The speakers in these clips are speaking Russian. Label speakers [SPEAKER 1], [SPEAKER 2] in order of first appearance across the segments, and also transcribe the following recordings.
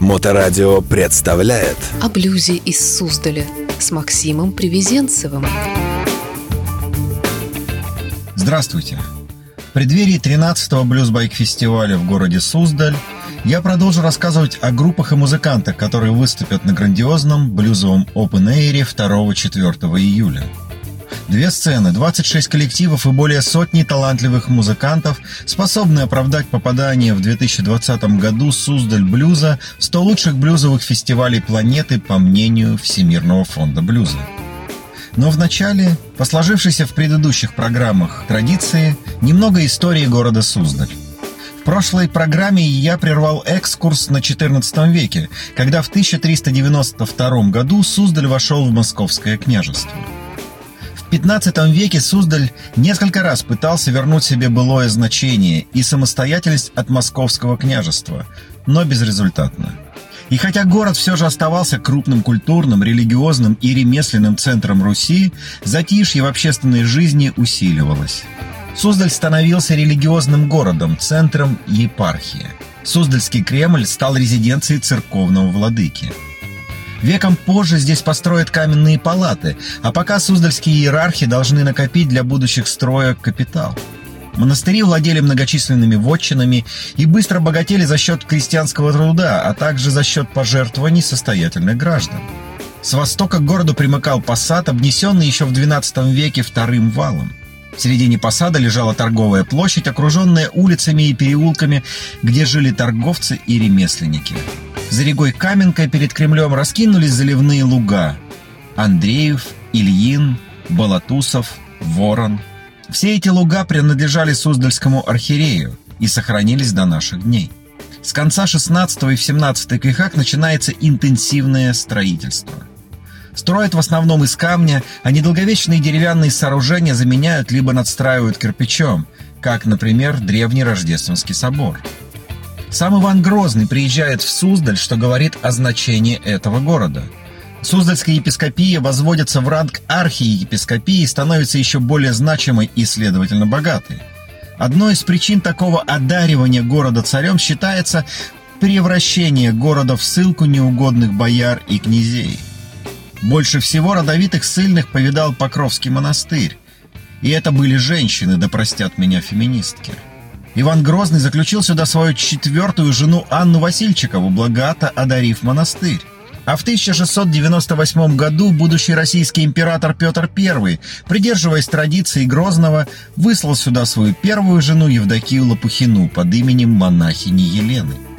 [SPEAKER 1] Моторадио представляет
[SPEAKER 2] О блюзе из Суздаля с Максимом Привезенцевым.
[SPEAKER 3] Здравствуйте! В преддверии 13-го блюзбайк-фестиваля в городе Суздаль я продолжу рассказывать о группах и музыкантах, которые выступят на грандиозном блюзовом Open Air 2-4 июля. Две сцены, 26 коллективов и более сотни талантливых музыкантов способны оправдать попадание в 2020 году Суздаль блюза в 100 лучших блюзовых фестивалей планеты по мнению Всемирного фонда блюза. Но вначале, по сложившейся в предыдущих программах традиции, немного истории города Суздаль. В прошлой программе я прервал экскурс на XIV веке, когда в 1392 году Суздаль вошел в Московское княжество. XV веке Суздаль несколько раз пытался вернуть себе былое значение и самостоятельность от Московского княжества, но безрезультатно. И хотя город все же оставался крупным культурным, религиозным и ремесленным центром Руси, затишье в общественной жизни усиливалось. Суздаль становился религиозным городом, центром епархии. Суздальский Кремль стал резиденцией церковного владыки. Веком позже здесь построят каменные палаты, а пока суздальские иерархи должны накопить для будущих строек капитал. Монастыри владели многочисленными вотчинами и быстро богатели за счет крестьянского труда, а также за счет пожертвований состоятельных граждан. С востока к городу примыкал посад, обнесенный еще в XII веке вторым валом. В середине посада лежала торговая площадь, окруженная улицами и переулками, где жили торговцы и ремесленники. За рекой Каменкой перед Кремлем раскинулись заливные луга. Андреев, Ильин, Балатусов, Ворон. Все эти луга принадлежали Суздальскому архиерею и сохранились до наших дней. С конца 16 и в 17 веках начинается интенсивное строительство. Строят в основном из камня, а недолговечные деревянные сооружения заменяют либо надстраивают кирпичом, как, например, древний Рождественский собор. Сам Иван Грозный приезжает в Суздаль, что говорит о значении этого города. Суздальская епископия возводится в ранг архиепископии и становится еще более значимой и, следовательно, богатой. Одной из причин такого одаривания города царем считается превращение города в ссылку неугодных бояр и князей. Больше всего родовитых ссыльных повидал Покровский монастырь. И это были женщины, да простят меня феминистки. Иван Грозный заключил сюда свою четвертую жену Анну Васильчикову, богато одарив монастырь. А в 1698 году будущий российский император Петр I, придерживаясь традиции Грозного, выслал сюда свою первую жену Евдокию Лопухину под именем монахини Елены.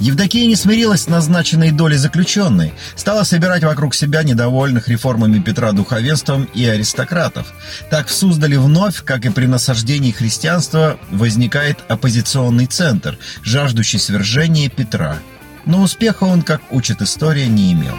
[SPEAKER 3] Евдокия не смирилась с назначенной долей заключенной, стала собирать вокруг себя недовольных реформами Петра духовенством и аристократов. Так в Суздале вновь, как и при насаждении христианства, возникает оппозиционный центр, жаждущий свержения Петра. Но успеха он, как учит история, не имел.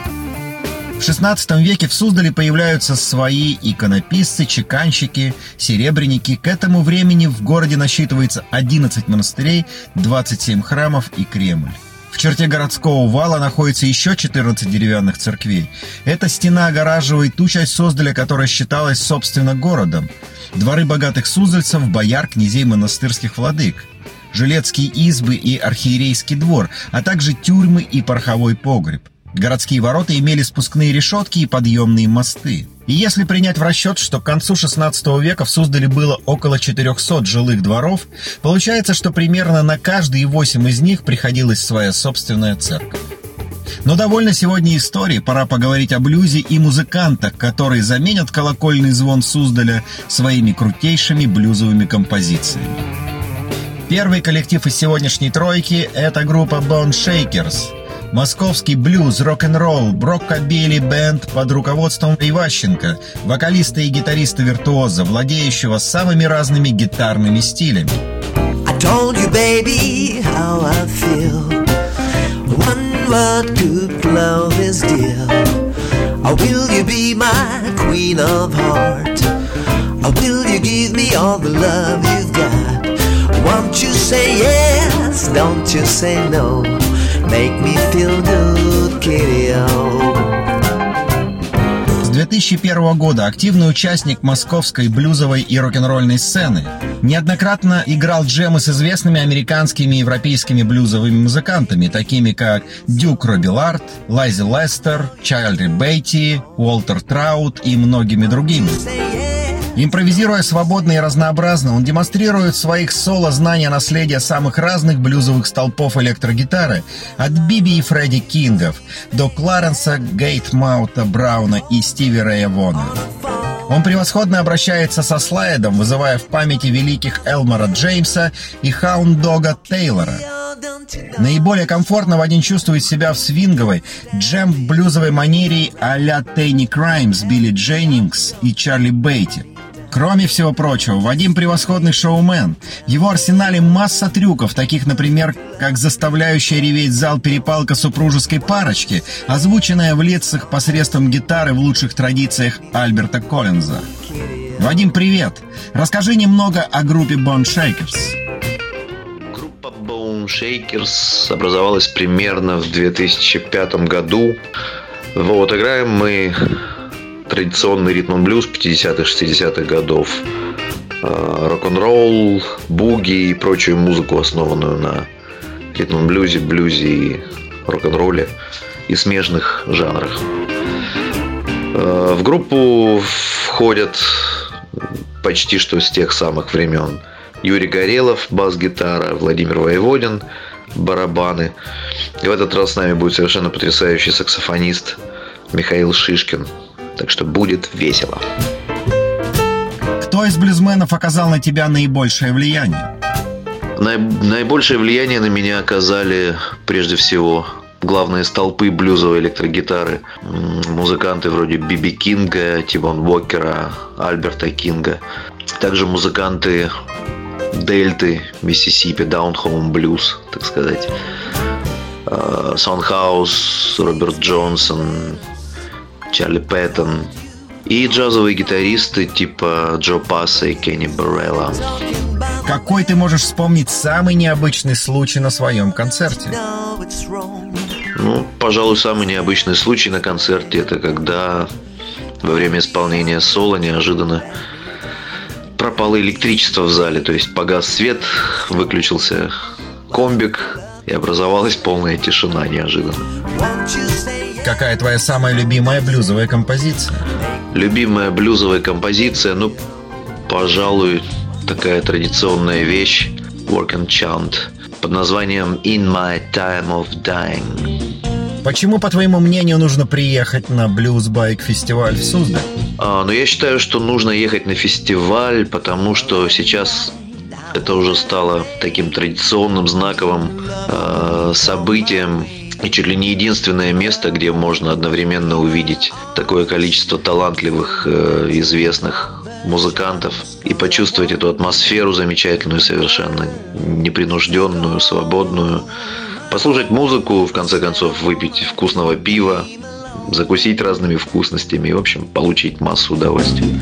[SPEAKER 3] В XVI веке в Суздале появляются свои иконописцы, чеканщики, серебряники. К этому времени в городе насчитывается 11 монастырей, 27 храмов и Кремль. В черте городского вала находится еще 14 деревянных церквей. Эта стена огораживает ту часть Создаля, которая считалась, собственно, городом. Дворы богатых суздальцев, бояр, князей монастырских владык. Жилецкие избы и архиерейский двор, а также тюрьмы и пороховой погреб. Городские ворота имели спускные решетки и подъемные мосты. И если принять в расчет, что к концу XVI века в Суздале было около 400 жилых дворов, получается, что примерно на каждые восемь из них приходилась своя собственная церковь. Но довольно сегодня истории, пора поговорить о блюзе и музыкантах, которые заменят колокольный звон Суздаля своими крутейшими блюзовыми композициями. Первый коллектив из сегодняшней тройки – это группа Bone Shakers – Московский блюз, рок-н-ролл, броккобили бенд под руководством Иващенко, вокалиста и гитариста-виртуоза, владеющего самыми разными гитарными стилями. You've got? Won't you say yes? Don't you say no? Make me feel good, kitty 2001 года активный участник московской блюзовой и рок-н-ролльной сцены. Неоднократно играл джемы с известными американскими и европейскими блюзовыми музыкантами, такими как Дюк Робилард, Лайзи Лестер, Чайльд Бейти, Уолтер Траут и многими другими. Импровизируя свободно и разнообразно, он демонстрирует своих соло знания наследия самых разных блюзовых столпов электрогитары, от Биби и Фредди Кингов до Кларенса Гейтмаута Брауна и Стиви Рэя. Он превосходно обращается со слайдом, вызывая в памяти великих Элмора Джеймса и Хаундога Тейлора. Наиболее комфортно Вадим чувствует себя в свинговой, джем-блюзовой манере а-ля Тейни Краймс, Билли Дженнингс и Чарли Бейти – Кроме всего прочего, Вадим превосходный шоумен. В его арсенале масса трюков, таких, например, как заставляющая реветь зал перепалка супружеской парочки, озвученная в лицах посредством гитары в лучших традициях Альберта Коллинза. Вадим, привет! Расскажи немного о группе Bone Shakers.
[SPEAKER 4] Группа Bone Shakers образовалась примерно в 2005 году. Вот, играем мы традиционный ритм блюз 50-х, 60-х годов, а, рок-н-ролл, буги и прочую музыку, основанную на ритм блюзе, блюзе и рок-н-ролле и смежных жанрах. А, в группу входят почти что с тех самых времен Юрий Горелов, бас-гитара, Владимир Воеводин, барабаны. И в этот раз с нами будет совершенно потрясающий саксофонист Михаил Шишкин – так что будет весело.
[SPEAKER 3] Кто из блюзменов оказал на тебя наибольшее влияние?
[SPEAKER 4] Наибольшее влияние на меня оказали прежде всего главные столпы блюзовой электрогитары. Музыканты вроде Биби Кинга, Тибон Уокера, Альберта Кинга. Также музыканты Дельты, Миссисипи, downhome блюз, так сказать. Сон Хаус, Роберт Джонсон, Чарли Пэттон и джазовые гитаристы типа Джо Пасса и Кенни Баррелла.
[SPEAKER 3] Какой ты можешь вспомнить самый необычный случай на своем концерте?
[SPEAKER 4] Ну, пожалуй, самый необычный случай на концерте это когда во время исполнения соло неожиданно пропало электричество в зале, то есть погас свет, выключился комбик и образовалась полная тишина неожиданно.
[SPEAKER 3] Какая твоя самая любимая блюзовая композиция?
[SPEAKER 4] Любимая блюзовая композиция, ну, пожалуй, такая традиционная вещь Work and Chant под названием In My Time of Dying.
[SPEAKER 3] Почему, по твоему мнению, нужно приехать на Blues Bike фестиваль в Суздаль?
[SPEAKER 4] А, ну, я считаю, что нужно ехать на фестиваль, потому что сейчас это уже стало таким традиционным знаковым э, событием и чуть ли не единственное место, где можно одновременно увидеть такое количество талантливых, э, известных музыкантов и почувствовать эту атмосферу замечательную, совершенно непринужденную, свободную. Послушать музыку, в конце концов, выпить вкусного пива, закусить разными вкусностями и, в общем, получить массу удовольствия.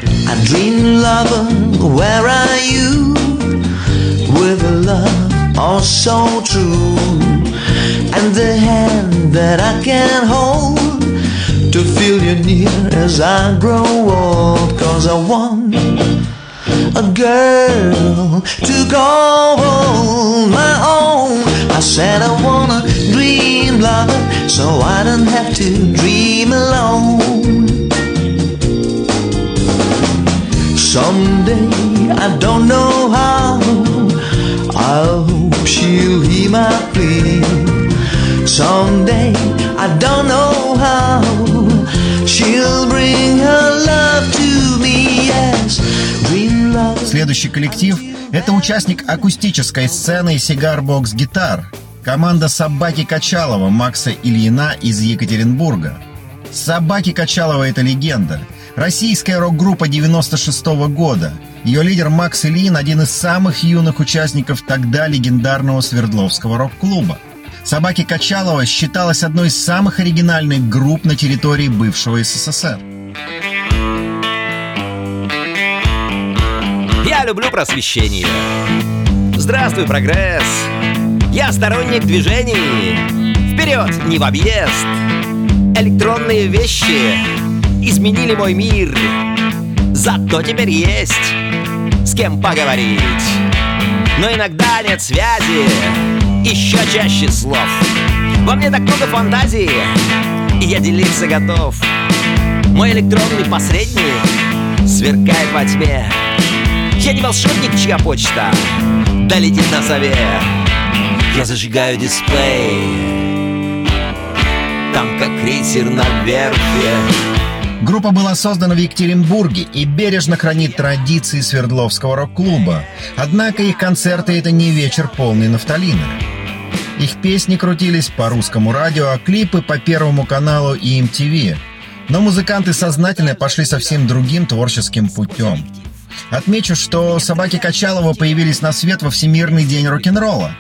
[SPEAKER 5] a girl to call my own. I said I wanna dream lover so I don't have to dream alone. Someday, I don't know how, I hope she'll hear my plea. Someday, I don't know how, she'll bring her love to me, yes. Dream love.
[SPEAKER 3] Следующий коллектив – это участник акустической сцены «Сигар-бокс Гитар», команда «Собаки Качалова» Макса Ильина из Екатеринбурга. «Собаки Качалова» — это легенда. Российская рок-группа 96 -го года. Ее лидер Макс Ильин – один из самых юных участников тогда легендарного Свердловского рок-клуба. «Собаки Качалова» считалась одной из самых оригинальных групп на территории бывшего СССР.
[SPEAKER 6] Я люблю просвещение. Здравствуй, прогресс! Я сторонник движений. Вперед, не в объезд! Электронные вещи изменили мой мир. Зато теперь есть с кем поговорить. Но иногда нет связи, еще чаще слов. Во мне так много фантазии, и я делиться готов. Мой электронный посредник сверкает во тьме. Я не волшебник, чья почта долетит на совет Я зажигаю дисплей Там как крейсер на верфи
[SPEAKER 3] Группа была создана в Екатеринбурге и бережно хранит традиции Свердловского рок-клуба. Однако их концерты — это не вечер полный нафталина. Их песни крутились по русскому радио, а клипы по Первому каналу и MTV. Но музыканты сознательно пошли совсем другим творческим путем. Отмечу, что «Собаки Качалова» появились на свет во Всемирный день рок-н-ролла.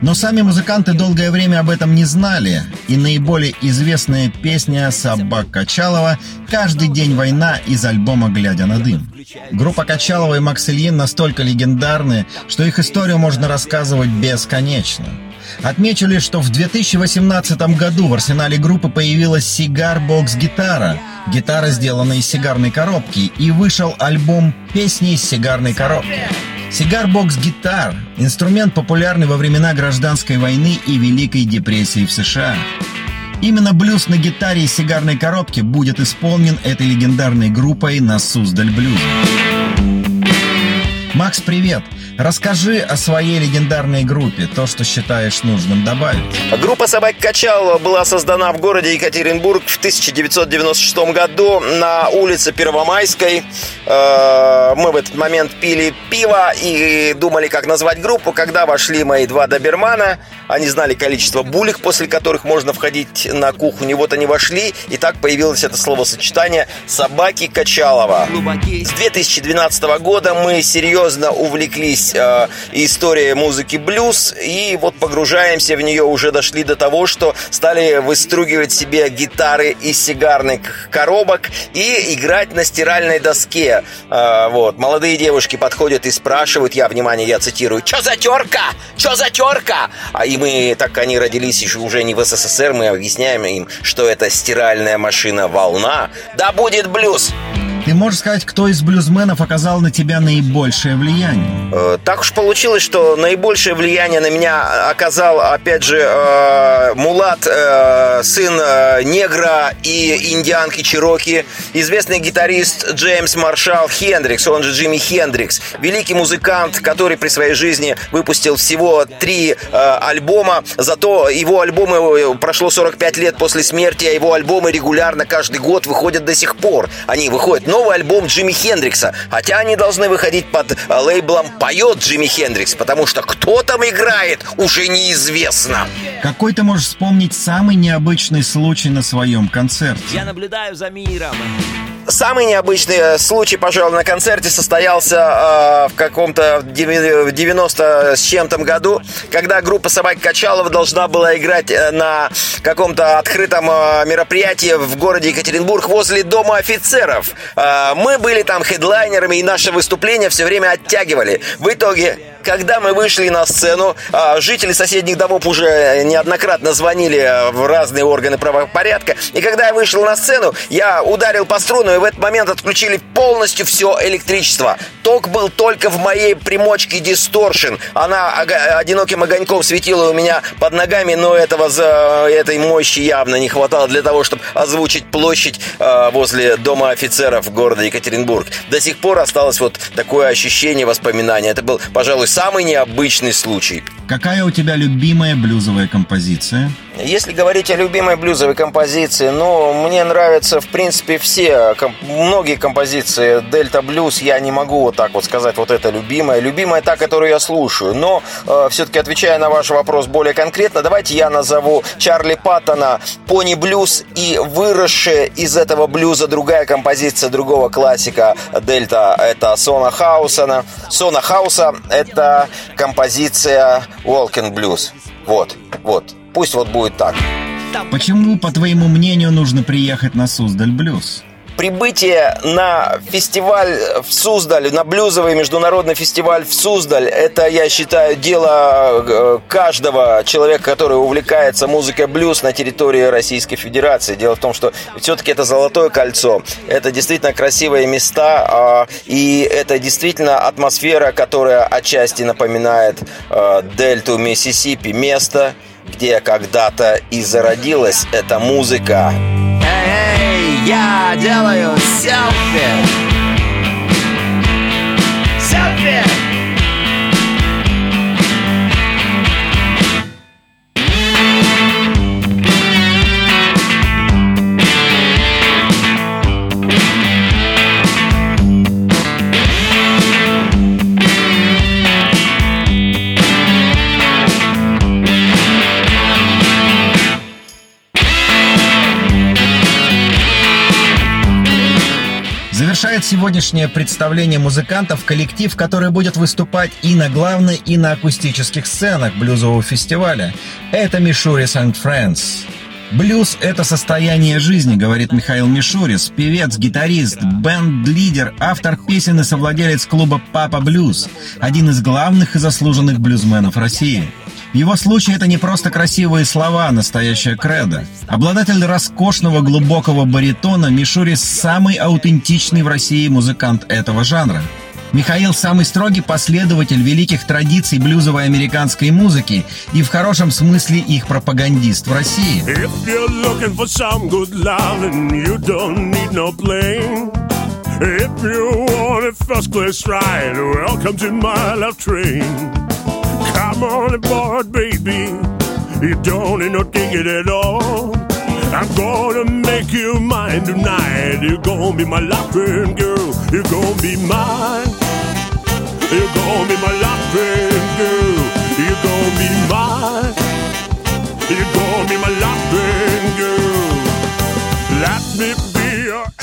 [SPEAKER 3] Но сами музыканты долгое время об этом не знали, и наиболее известная песня «Собак Качалова» «Каждый день война» из альбома «Глядя на дым». Группа Качалова и Макс Ильин настолько легендарны, что их историю можно рассказывать бесконечно. Отмечу что в 2018 году в арсенале группы появилась сигар-бокс-гитара, гитара, сделанная из сигарной коробки, и вышел альбом «Песни из сигарной коробки». Сигар-бокс гитар – инструмент, популярный во времена гражданской войны и Великой депрессии в США. Именно блюз на гитаре из сигарной коробки будет исполнен этой легендарной группой на Суздаль Блюз. Макс, привет! Расскажи о своей легендарной группе, то, что считаешь нужным добавить.
[SPEAKER 7] Группа «Собак Качалова» была создана в городе Екатеринбург в 1996 году на улице Первомайской. Э, мы в этот момент пили пиво и думали, как назвать группу, когда вошли мои два добермана. Они знали количество булек, после которых можно входить на кухню. Вот они вошли, и так появилось это словосочетание «Собаки Качалова». С 2012 года мы серьезно увлеклись э, историей музыки блюз, и вот погружаемся в нее, уже дошли до того, что стали выстругивать себе гитары из сигарных коробок и играть на стиральной доске. Э, вот. Молодые девушки подходят и спрашивают, я, внимание, я цитирую, «Чё за терка? Чё за терка?» А и мы, так они родились еще уже не в СССР, мы объясняем им, что это стиральная машина «Волна». Да будет блюз!
[SPEAKER 3] Ты можешь сказать, кто из блюзменов оказал на тебя наибольшее влияние?
[SPEAKER 7] Э, Так уж получилось, что наибольшее влияние на меня оказал, опять же, э, Мулат, э, сын негра и индианки Чироки, известный гитарист Джеймс Маршалл Хендрикс, он же Джимми Хендрикс, великий музыкант, который при своей жизни выпустил всего три альбома, зато его альбомы, прошло 45 лет после смерти, а его альбомы регулярно каждый год выходят до сих пор. Они выходят новый альбом Джимми Хендрикса, хотя они должны выходить под э, лейблом «Поет Джимми Хендрикс», потому что кто там играет, уже неизвестно.
[SPEAKER 3] Какой ты можешь вспомнить самый необычный случай на своем концерте?
[SPEAKER 6] Я наблюдаю за миром
[SPEAKER 7] Самый необычный э, случай, пожалуй, на концерте состоялся э, в каком-то деви- 90 с чем-то году, когда группа «Собаки Качалова» должна была играть э, на каком-то открытом мероприятии в городе Екатеринбург возле Дома офицеров. Э, мы были там хедлайнерами, и наше выступление все время оттягивали. В итоге когда мы вышли на сцену, а, жители соседних домов уже неоднократно звонили э, в разные органы правопорядка. И когда я вышел на сцену, я ударил по струну, и в этот момент отключили полностью все электричество. Ток был только в моей примочке Distortion. Она одиноким огоньком светила у меня под ногами, но этого за этой мощи явно не хватало для того, чтобы озвучить площадь э, возле Дома офицеров города Екатеринбург. До сих пор осталось вот такое ощущение, воспоминание. Это был, пожалуй, самый необычный случай.
[SPEAKER 3] Какая у тебя любимая блюзовая композиция?
[SPEAKER 7] Если говорить о любимой блюзовой композиции, ну, мне нравятся, в принципе, все, ком- многие композиции Дельта Блюз, я не могу вот так вот сказать, вот это любимая. Любимая та, которую я слушаю. Но, э, все-таки отвечая на ваш вопрос более конкретно, давайте я назову Чарли Паттона Пони Блюз и выросшая из этого блюза другая композиция другого классика Дельта, это Сона Хаусона. Сона Хауса это композиция Walking Blues. Вот, вот. Пусть вот будет так.
[SPEAKER 3] Почему, по твоему мнению, нужно приехать на Суздаль Блюз?
[SPEAKER 7] прибытие на фестиваль в Суздаль, на блюзовый международный фестиваль в Суздаль, это, я считаю, дело э, каждого человека, который увлекается музыкой блюз на территории Российской Федерации. Дело в том, что все-таки это Золотое кольцо, это действительно красивые места, а, и это действительно атмосфера, которая отчасти напоминает э, дельту Миссисипи, место, где когда-то и зародилась эта музыка.
[SPEAKER 6] Эй, я делаю селфи
[SPEAKER 3] сегодняшнее представление музыкантов коллектив, который будет выступать и на главной, и на акустических сценах блюзового фестиваля. Это Мишурис and Friends. Блюз — это состояние жизни, говорит Михаил Мишурис, певец, гитарист, бенд-лидер, автор песен и совладелец клуба «Папа Блюз», один из главных и заслуженных блюзменов России. В его случае это не просто красивые слова, настоящая кредо. Обладатель роскошного глубокого баритона, Мишурис самый аутентичный в России музыкант этого жанра. Михаил самый строгий последователь великих традиций блюзовой американской музыки и в хорошем смысле их пропагандист в России.
[SPEAKER 8] If you want a first class ride, welcome to my love train. Come on aboard, baby. You don't need no ticket at all. I'm gonna make you mine tonight. You're gonna be my train girl. You're gonna be mine. You're gonna be my love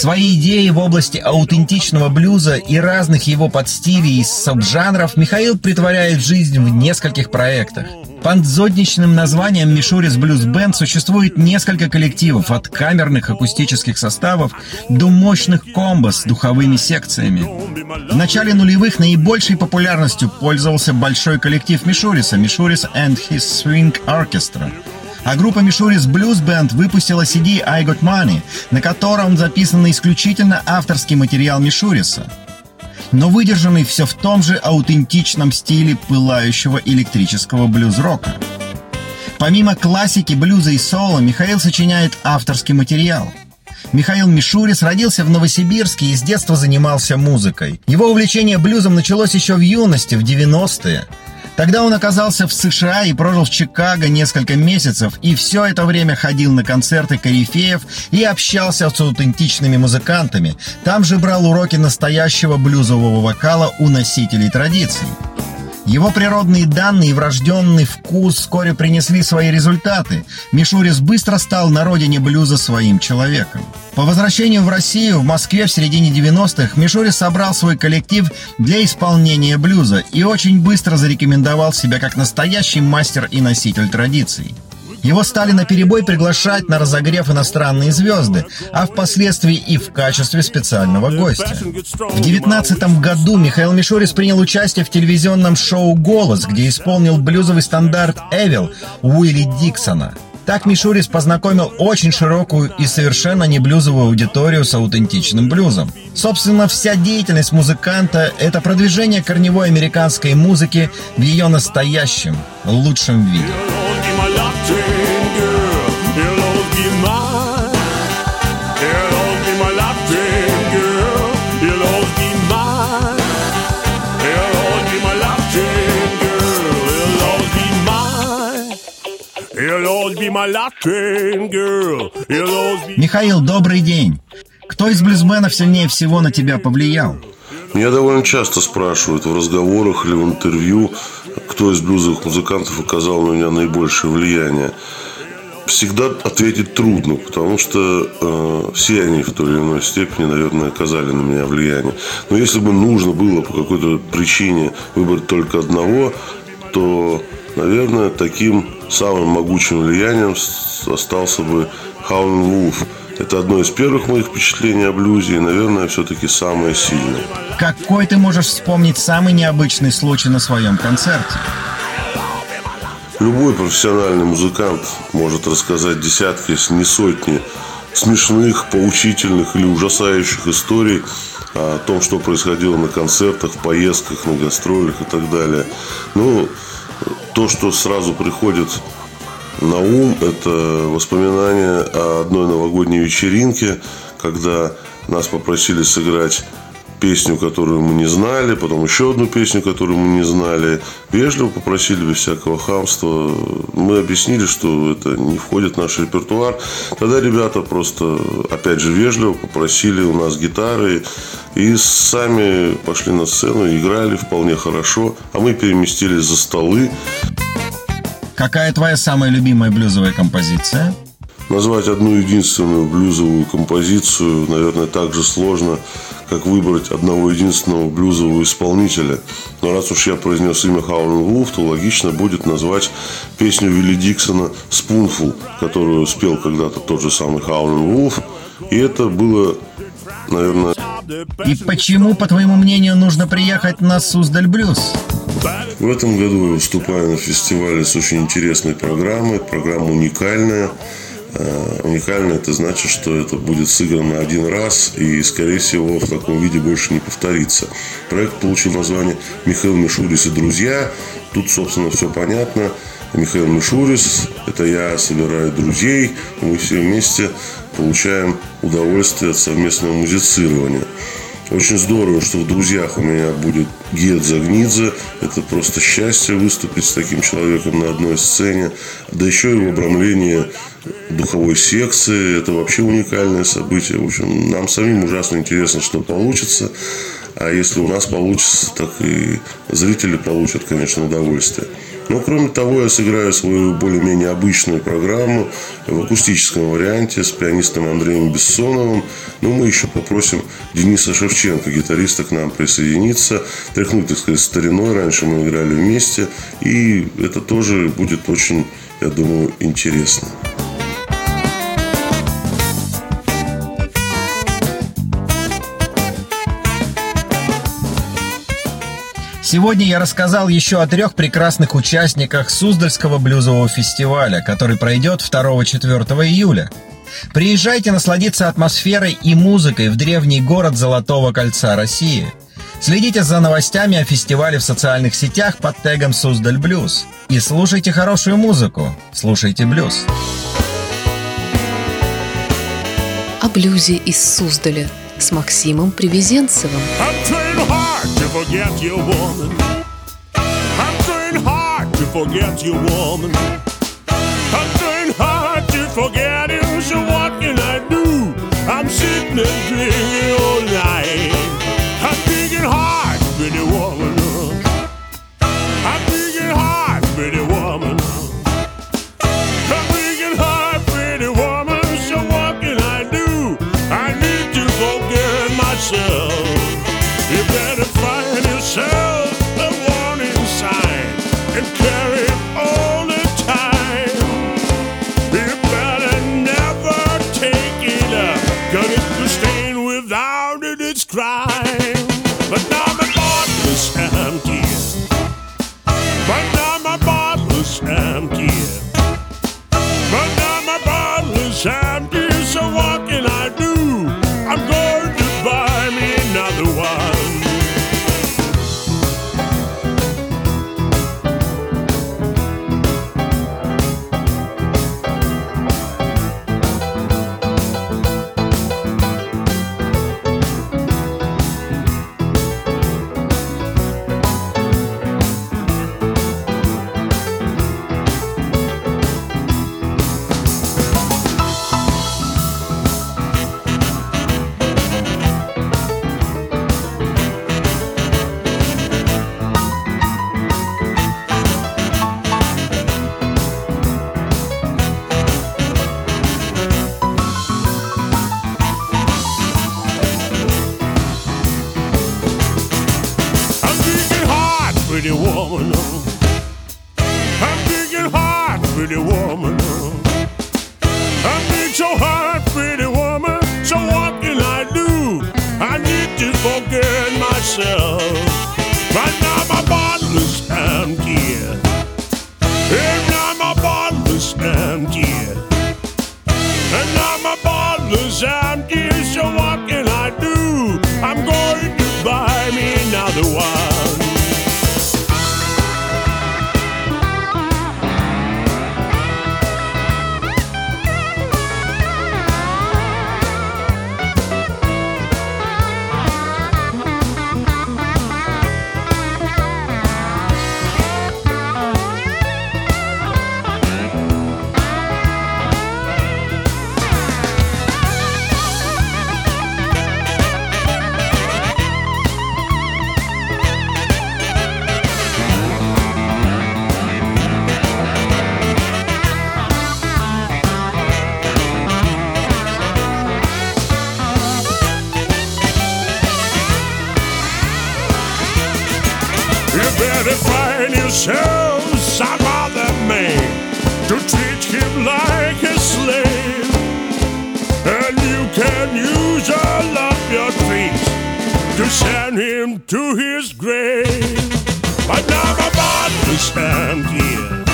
[SPEAKER 3] Свои идеи в области аутентичного блюза и разных его подстилей и сабжанров Михаил притворяет жизнь в нескольких проектах. Под зодничным названием Мишурис Блюз Бенд существует несколько коллективов, от камерных акустических составов до мощных комбо с духовыми секциями. В начале нулевых наибольшей популярностью пользовался большой коллектив Мишуриса Мишурис and His Swing Orchestra. А группа Мишурис Blues Band выпустила CD I Got Money, на котором записан исключительно авторский материал Мишуриса, но выдержанный все в том же аутентичном стиле пылающего электрического блюз-рока. Помимо классики, блюза и соло, Михаил сочиняет авторский материал. Михаил Мишурис родился в Новосибирске и с детства занимался музыкой. Его увлечение блюзом началось еще в юности, в 90-е. Тогда он оказался в США и прожил в Чикаго несколько месяцев, и все это время ходил на концерты корифеев и общался с аутентичными музыкантами. Там же брал уроки настоящего блюзового вокала у носителей традиций. Его природные данные и врожденный вкус вскоре принесли свои результаты. Мишурис быстро стал на родине блюза своим человеком. По возвращению в Россию в Москве в середине 90-х Мишурис собрал свой коллектив для исполнения блюза и очень быстро зарекомендовал себя как настоящий мастер и носитель традиций. Его стали на перебой приглашать на разогрев иностранные звезды, а впоследствии и в качестве специального гостя. В 2019 году Михаил Мишурис принял участие в телевизионном шоу «Голос», где исполнил блюзовый стандарт «Эвил» Уилли Диксона. Так Мишурис познакомил очень широкую и совершенно не блюзовую аудиторию с аутентичным блюзом. Собственно, вся деятельность музыканта – это продвижение корневой американской музыки в ее настоящем, лучшем виде. Михаил, добрый день. Кто из блюзменов сильнее всего на тебя повлиял?
[SPEAKER 9] Меня довольно часто спрашивают в разговорах или в интервью, кто из блюзовых музыкантов оказал на меня наибольшее влияние. Всегда ответить трудно, потому что э, все они в той или иной степени, наверное, оказали на меня влияние. Но если бы нужно было по какой-то причине выбрать только одного, то, наверное, таким самым могучим влиянием остался бы Хаун Вулф. Это одно из первых моих впечатлений о блюзе и, наверное, все-таки самое сильное.
[SPEAKER 3] Какой ты можешь вспомнить самый необычный случай на своем концерте?
[SPEAKER 9] Любой профессиональный музыкант может рассказать десятки, если не сотни смешных, поучительных или ужасающих историй о том, что происходило на концертах, в поездках, на гастролях и так далее. Ну, то, что сразу приходит на ум, это воспоминания о одной новогодней вечеринке, когда нас попросили сыграть песню, которую мы не знали, потом еще одну песню, которую мы не знали. Вежливо попросили без всякого хамства. Мы объяснили, что это не входит в наш репертуар. Тогда ребята просто, опять же, вежливо попросили у нас гитары и сами пошли на сцену, играли вполне хорошо, а мы переместились за столы.
[SPEAKER 3] Какая твоя самая любимая блюзовая композиция?
[SPEAKER 9] Назвать одну единственную блюзовую композицию, наверное, так же сложно, как выбрать одного единственного блюзового исполнителя. Но раз уж я произнес имя Хаулен Вулф, то логично будет назвать песню Вилли Диксона «Спунфул», которую спел когда-то тот же самый Хаулен Вулф. И это было, наверное...
[SPEAKER 3] И почему, по твоему мнению, нужно приехать на Суздаль Блюз?
[SPEAKER 9] В этом году я выступаю на фестивале с очень интересной программой. Программа уникальная. Э, уникально это значит, что это будет сыграно один раз и, скорее всего, в таком виде больше не повторится. Проект получил название «Михаил Мишурис и друзья». Тут, собственно, все понятно. Михаил Мишурис – это я собираю друзей, и мы все вместе получаем удовольствие от совместного музицирования. Очень здорово, что в друзьях у меня будет Гет Загнидзе. Это просто счастье выступить с таким человеком на одной сцене. Да еще и в обрамлении духовой секции. Это вообще уникальное событие. В общем, нам самим ужасно интересно, что получится. А если у нас получится, так и зрители получат, конечно, удовольствие. Но, кроме того, я сыграю свою более-менее обычную программу в акустическом варианте с пианистом Андреем Бессоновым. Ну, мы еще попросим Дениса Шевченко, гитариста, к нам присоединиться, тряхнуть, так сказать, стариной. Раньше мы играли вместе. И это тоже будет очень, я думаю, интересно.
[SPEAKER 3] Сегодня я рассказал еще о трех прекрасных участниках Суздальского блюзового фестиваля, который пройдет 2-4 июля. Приезжайте насладиться атмосферой и музыкой в древний город Золотого кольца России. Следите за новостями о фестивале в социальных сетях под тегом Суздаль Блюз. И слушайте хорошую музыку. Слушайте блюз.
[SPEAKER 2] О блюзе из Суздаля с Максимом Привезенцевым.
[SPEAKER 8] forget your woman. I'm trying hard to forget your woman. I'm trying hard to forget you. So what can I do? I'm sitting and drinking all night. to his grave. But now my body stands here.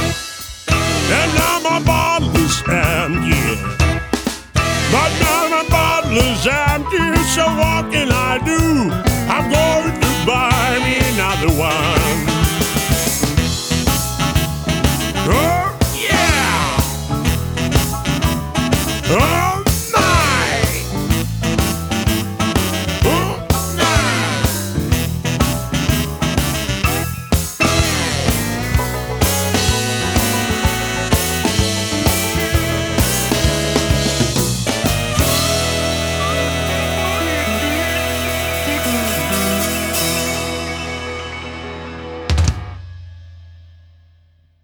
[SPEAKER 8] And now my body stands here. But now my bottle's empty, so what can I do? I'm going to buy me another one.